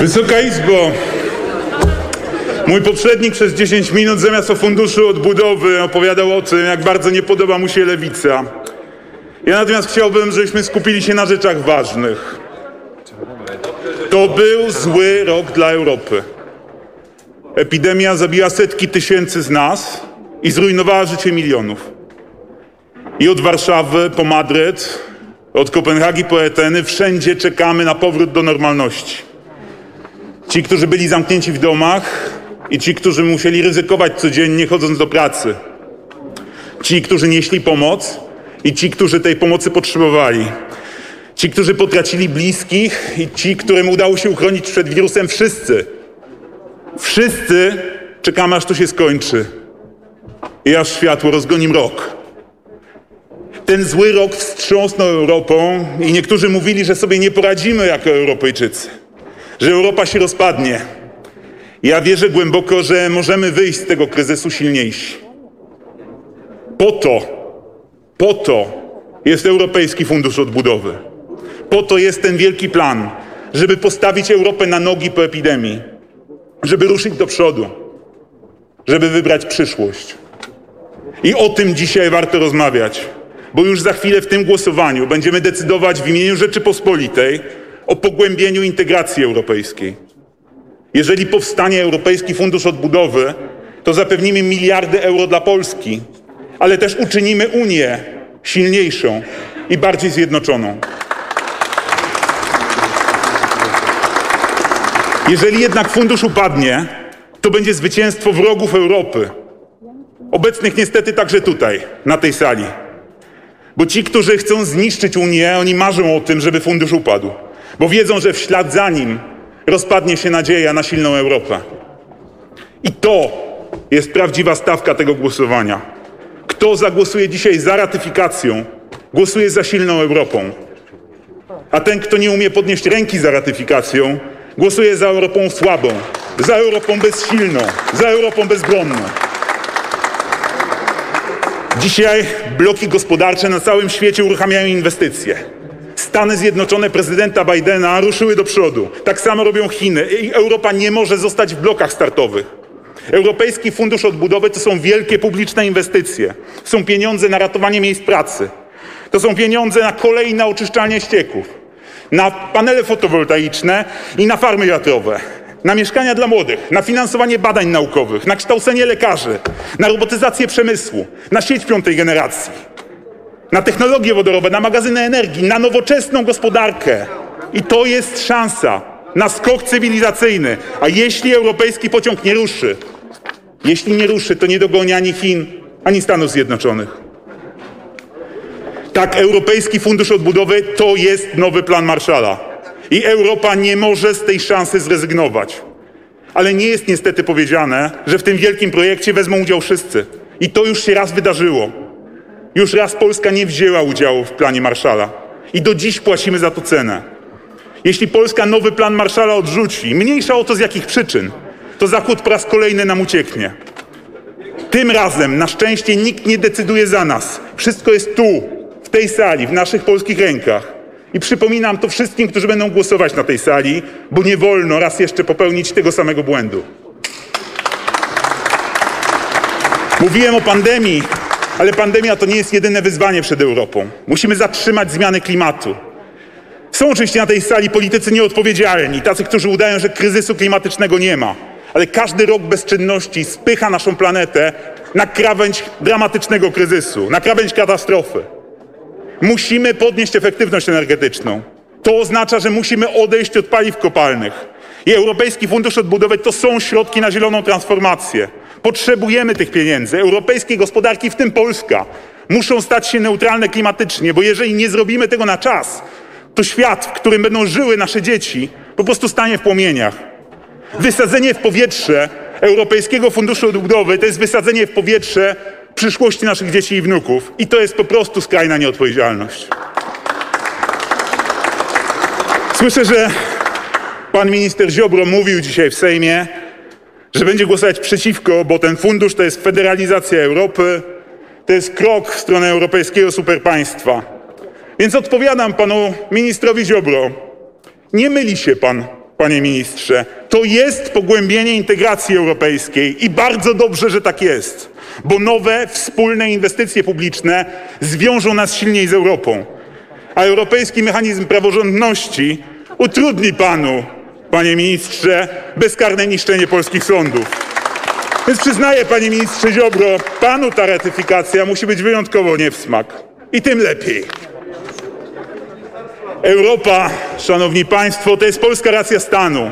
Wysoka Izbo, mój poprzednik przez 10 minut zamiast o funduszu odbudowy opowiadał o tym, jak bardzo nie podoba mu się lewica. Ja natomiast chciałbym, żebyśmy skupili się na rzeczach ważnych. To był zły rok dla Europy. Epidemia zabiła setki tysięcy z nas i zrujnowała życie milionów. I od Warszawy po Madryt, od Kopenhagi po Ateny, wszędzie czekamy na powrót do normalności. Ci, którzy byli zamknięci w domach i ci, którzy musieli ryzykować codziennie chodząc do pracy. Ci, którzy nieśli pomoc i ci, którzy tej pomocy potrzebowali. Ci, którzy potracili bliskich i ci, którym udało się uchronić przed wirusem. Wszyscy. Wszyscy czekamy, aż to się skończy. I aż światło rozgoni mrok. Ten zły rok wstrząsnął Europą i niektórzy mówili, że sobie nie poradzimy jako Europejczycy, że Europa się rozpadnie. Ja wierzę głęboko, że możemy wyjść z tego kryzysu silniejsi. Po to, po to jest Europejski Fundusz Odbudowy. Po to jest ten wielki plan, żeby postawić Europę na nogi po epidemii, żeby ruszyć do przodu, żeby wybrać przyszłość. I o tym dzisiaj warto rozmawiać, bo już za chwilę w tym głosowaniu będziemy decydować w imieniu Rzeczypospolitej o pogłębieniu integracji europejskiej. Jeżeli powstanie Europejski Fundusz Odbudowy, to zapewnimy miliardy euro dla Polski, ale też uczynimy Unię silniejszą i bardziej zjednoczoną. Jeżeli jednak fundusz upadnie, to będzie zwycięstwo wrogów Europy, obecnych niestety także tutaj, na tej sali. Bo ci, którzy chcą zniszczyć Unię, oni marzą o tym, żeby fundusz upadł, bo wiedzą, że w ślad za nim rozpadnie się nadzieja na silną Europę. I to jest prawdziwa stawka tego głosowania. Kto zagłosuje dzisiaj za ratyfikacją, głosuje za silną Europą. A ten, kto nie umie podnieść ręki za ratyfikacją, głosuje za Europą słabą, za Europą bezsilną, za Europą bezbronną. Dzisiaj bloki gospodarcze na całym świecie uruchamiają inwestycje. Stany Zjednoczone prezydenta Bidena ruszyły do przodu. Tak samo robią Chiny. Europa nie może zostać w blokach startowych. Europejski Fundusz Odbudowy to są wielkie publiczne inwestycje. Są pieniądze na ratowanie miejsc pracy. To są pieniądze na kolej i na oczyszczalnie ścieków. Na panele fotowoltaiczne i na farmy wiatrowe. Na mieszkania dla młodych, na finansowanie badań naukowych, na kształcenie lekarzy, na robotyzację przemysłu, na sieć piątej generacji, na technologie wodorowe, na magazyny energii, na nowoczesną gospodarkę. I to jest szansa na skok cywilizacyjny. A jeśli europejski pociąg nie ruszy, jeśli nie ruszy, to nie dogoni ani Chin, ani Stanów Zjednoczonych. Tak, Europejski Fundusz Odbudowy to jest nowy plan Marshalla. I Europa nie może z tej szansy zrezygnować. Ale nie jest niestety powiedziane, że w tym wielkim projekcie wezmą udział wszyscy. I to już się raz wydarzyło. Już raz Polska nie wzięła udziału w planie Marszala. I do dziś płacimy za to cenę. Jeśli Polska nowy plan Marszala odrzuci, mniejsza o to z jakich przyczyn, to Zachód po raz kolejny nam ucieknie. Tym razem na szczęście nikt nie decyduje za nas. Wszystko jest tu, w tej sali, w naszych polskich rękach. I przypominam to wszystkim, którzy będą głosować na tej sali, bo nie wolno raz jeszcze popełnić tego samego błędu. Mówiłem o pandemii, ale pandemia to nie jest jedyne wyzwanie przed Europą. Musimy zatrzymać zmiany klimatu. Są oczywiście na tej sali politycy nieodpowiedzialni, tacy, którzy udają, że kryzysu klimatycznego nie ma. Ale każdy rok bezczynności spycha naszą planetę na krawędź dramatycznego kryzysu, na krawędź katastrofy. Musimy podnieść efektywność energetyczną. To oznacza, że musimy odejść od paliw kopalnych. I Europejski Fundusz Odbudowy to są środki na zieloną transformację. Potrzebujemy tych pieniędzy. Europejskie gospodarki, w tym Polska, muszą stać się neutralne klimatycznie, bo jeżeli nie zrobimy tego na czas, to świat, w którym będą żyły nasze dzieci, po prostu stanie w płomieniach. Wysadzenie w powietrze Europejskiego Funduszu Odbudowy to jest wysadzenie w powietrze przyszłości naszych dzieci i wnuków. I to jest po prostu skrajna nieodpowiedzialność. Słyszę, że pan minister Ziobro mówił dzisiaj w Sejmie, że będzie głosować przeciwko, bo ten fundusz to jest federalizacja Europy, to jest krok w stronę europejskiego superpaństwa. Więc odpowiadam panu ministrowi Ziobro. Nie myli się pan. panie ministrze. To jest pogłębienie integracji europejskiej i bardzo dobrze, że tak jest, bo nowe, wspólne inwestycje publiczne zwiążą nas silniej z Europą. A europejski mechanizm praworządności utrudni panu, panie ministrze, bezkarne niszczenie polskich sądów. Więc przyznaję, panie ministrze Ziobro, panu ta ratyfikacja musi być wyjątkowo nie w smak. I tym lepiej. Europa, szanowni państwo, to jest polska racja stanu.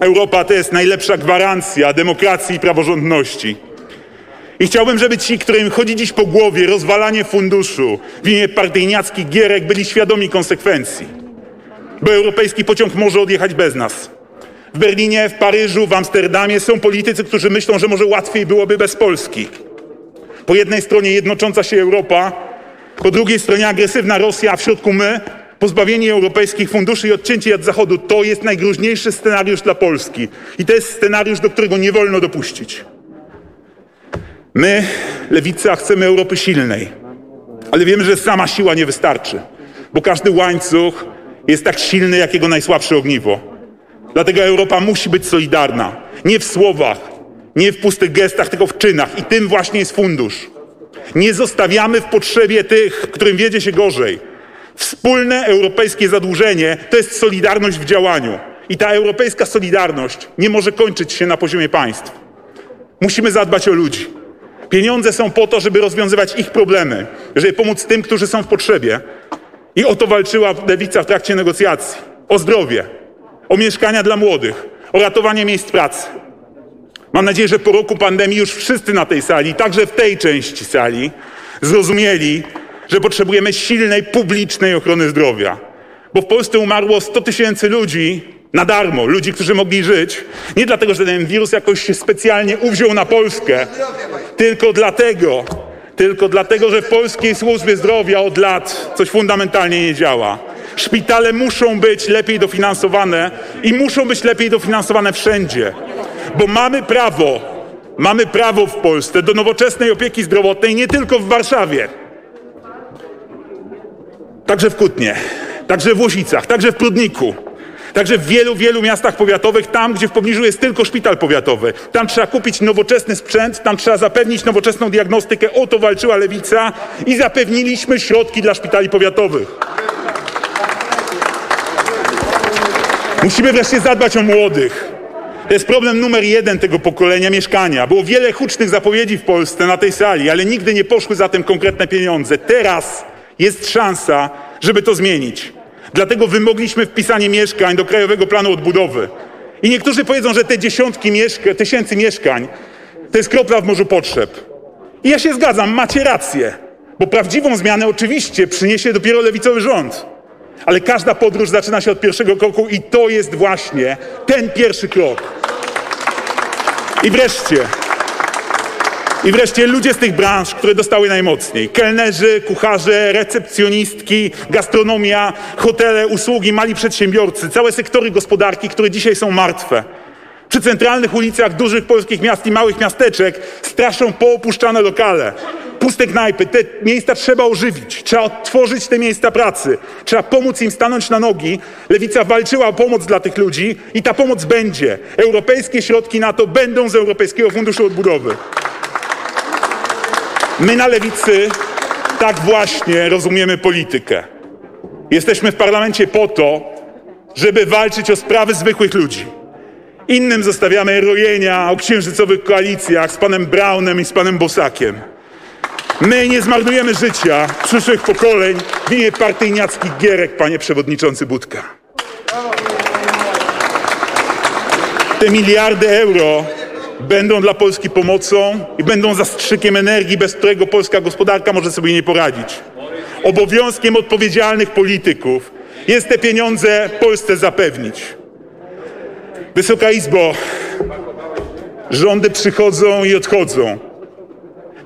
Europa to jest najlepsza gwarancja demokracji i praworządności. I chciałbym, żeby ci, którym chodzi dziś po głowie rozwalanie funduszu w imię partyjniackich gierek, byli świadomi konsekwencji. Bo europejski pociąg może odjechać bez nas. W Berlinie, w Paryżu, w Amsterdamie są politycy, którzy myślą, że może łatwiej byłoby bez Polski. Po jednej stronie jednocząca się Europa, po drugiej stronie agresywna Rosja, a w środku my, pozbawieni europejskich funduszy i odcięci od Zachodu. To jest najgroźniejszy scenariusz dla Polski. I to jest scenariusz, do którego nie wolno dopuścić. My, lewica, chcemy Europy silnej, ale wiemy, że sama siła nie wystarczy, bo każdy łańcuch jest tak silny, jak jego najsłabsze ogniwo. Dlatego Europa musi być solidarna. Nie w słowach, nie w pustych gestach, tylko w czynach. I tym właśnie jest fundusz. Nie zostawiamy w potrzebie tych, którym wiedzie się gorzej. Wspólne europejskie zadłużenie to jest solidarność w działaniu. I ta europejska solidarność nie może kończyć się na poziomie państw. Musimy zadbać o ludzi. Pieniądze są po to, żeby rozwiązywać ich problemy, żeby pomóc tym, którzy są w potrzebie. I o to walczyła lewica w trakcie negocjacji. O zdrowie, o mieszkania dla młodych, o ratowanie miejsc pracy. Mam nadzieję, że po roku pandemii już wszyscy na tej sali, także w tej części sali, zrozumieli, że potrzebujemy silnej, publicznej ochrony zdrowia. Bo w Polsce umarło 100 tysięcy ludzi na darmo, ludzi, którzy mogli żyć, nie dlatego, że ten wirus jakoś się specjalnie uwziął na Polskę, tylko dlatego, tylko dlatego, że w polskiej służbie zdrowia od lat coś fundamentalnie nie działa. Szpitale muszą być lepiej dofinansowane i muszą być lepiej dofinansowane wszędzie, bo mamy prawo, mamy prawo w Polsce do nowoczesnej opieki zdrowotnej nie tylko w Warszawie, także w Kutnie, także w Łosicach, także w Prudniku. Także w wielu, wielu miastach powiatowych, tam gdzie w pobliżu jest tylko szpital powiatowy, tam trzeba kupić nowoczesny sprzęt, tam trzeba zapewnić nowoczesną diagnostykę. O to walczyła lewica i zapewniliśmy środki dla szpitali powiatowych. Musimy wreszcie zadbać o młodych. To jest problem numer jeden tego pokolenia mieszkania. Było wiele hucznych zapowiedzi w Polsce na tej sali, ale nigdy nie poszły za tym konkretne pieniądze. Teraz jest szansa, żeby to zmienić. Dlatego wymogliśmy wpisanie mieszkań do Krajowego Planu Odbudowy. I niektórzy powiedzą, że te dziesiątki mieszka tysięcy mieszkań to jest kropla w morzu potrzeb. I ja się zgadzam, macie rację, bo prawdziwą zmianę oczywiście przyniesie dopiero lewicowy rząd. Ale każda podróż zaczyna się od pierwszego kroku i to jest właśnie ten pierwszy krok. I wreszcie, i wreszcie ludzie z tych branż, które dostały najmocniej. Kelnerzy, kucharze, recepcjonistki, gastronomia, hotele, usługi, mali przedsiębiorcy, całe sektory gospodarki, które dzisiaj są martwe. Przy centralnych ulicach dużych polskich miast i małych miasteczek straszą poopuszczane lokale. Puste knajpy, te miejsca trzeba ożywić, trzeba odtworzyć te miejsca pracy, trzeba pomóc im stanąć na nogi. Lewica walczyła o pomoc dla tych ludzi i ta pomoc będzie. Europejskie środki na to będą z Europejskiego Funduszu Odbudowy. My na lewicy tak właśnie rozumiemy politykę. Jesteśmy w parlamencie po to, żeby walczyć o sprawy zwykłych ludzi. Innym zostawiamy rojenia o księżycowych koalicjach z panem Braunem i z panem Bosakiem. My nie zmarnujemy życia przyszłych pokoleń w imię partyjniackich gierek, panie przewodniczący Budka. Te miliardy euro będą dla Polski pomocą i będą zastrzykiem energii, bez którego polska gospodarka może sobie nie poradzić. Obowiązkiem odpowiedzialnych polityków jest te pieniądze Polsce zapewnić. Wysoka Izbo, rządy przychodzą i odchodzą.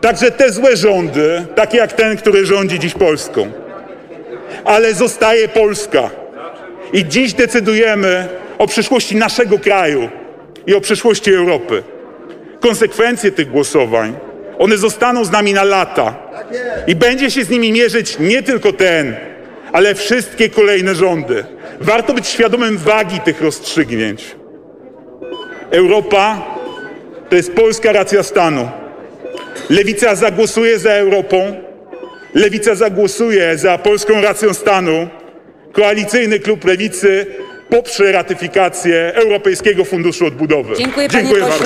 Także te złe rządy, takie jak ten, który rządzi dziś Polską. Ale zostaje Polska. I dziś decydujemy o przyszłości naszego kraju i o przyszłości Europy konsekwencje tych głosowań, one zostaną z nami na lata. I będzie się z nimi mierzyć nie tylko ten, ale wszystkie kolejne rządy. Warto być świadomym wagi tych rozstrzygnięć. Europa to jest polska racja stanu. Lewica zagłosuje za Europą, lewica zagłosuje za polską racją stanu. Koalicyjny klub lewicy poprze ratyfikację Europejskiego Funduszu Odbudowy. Dziękuję, panie Dziękuję bardzo.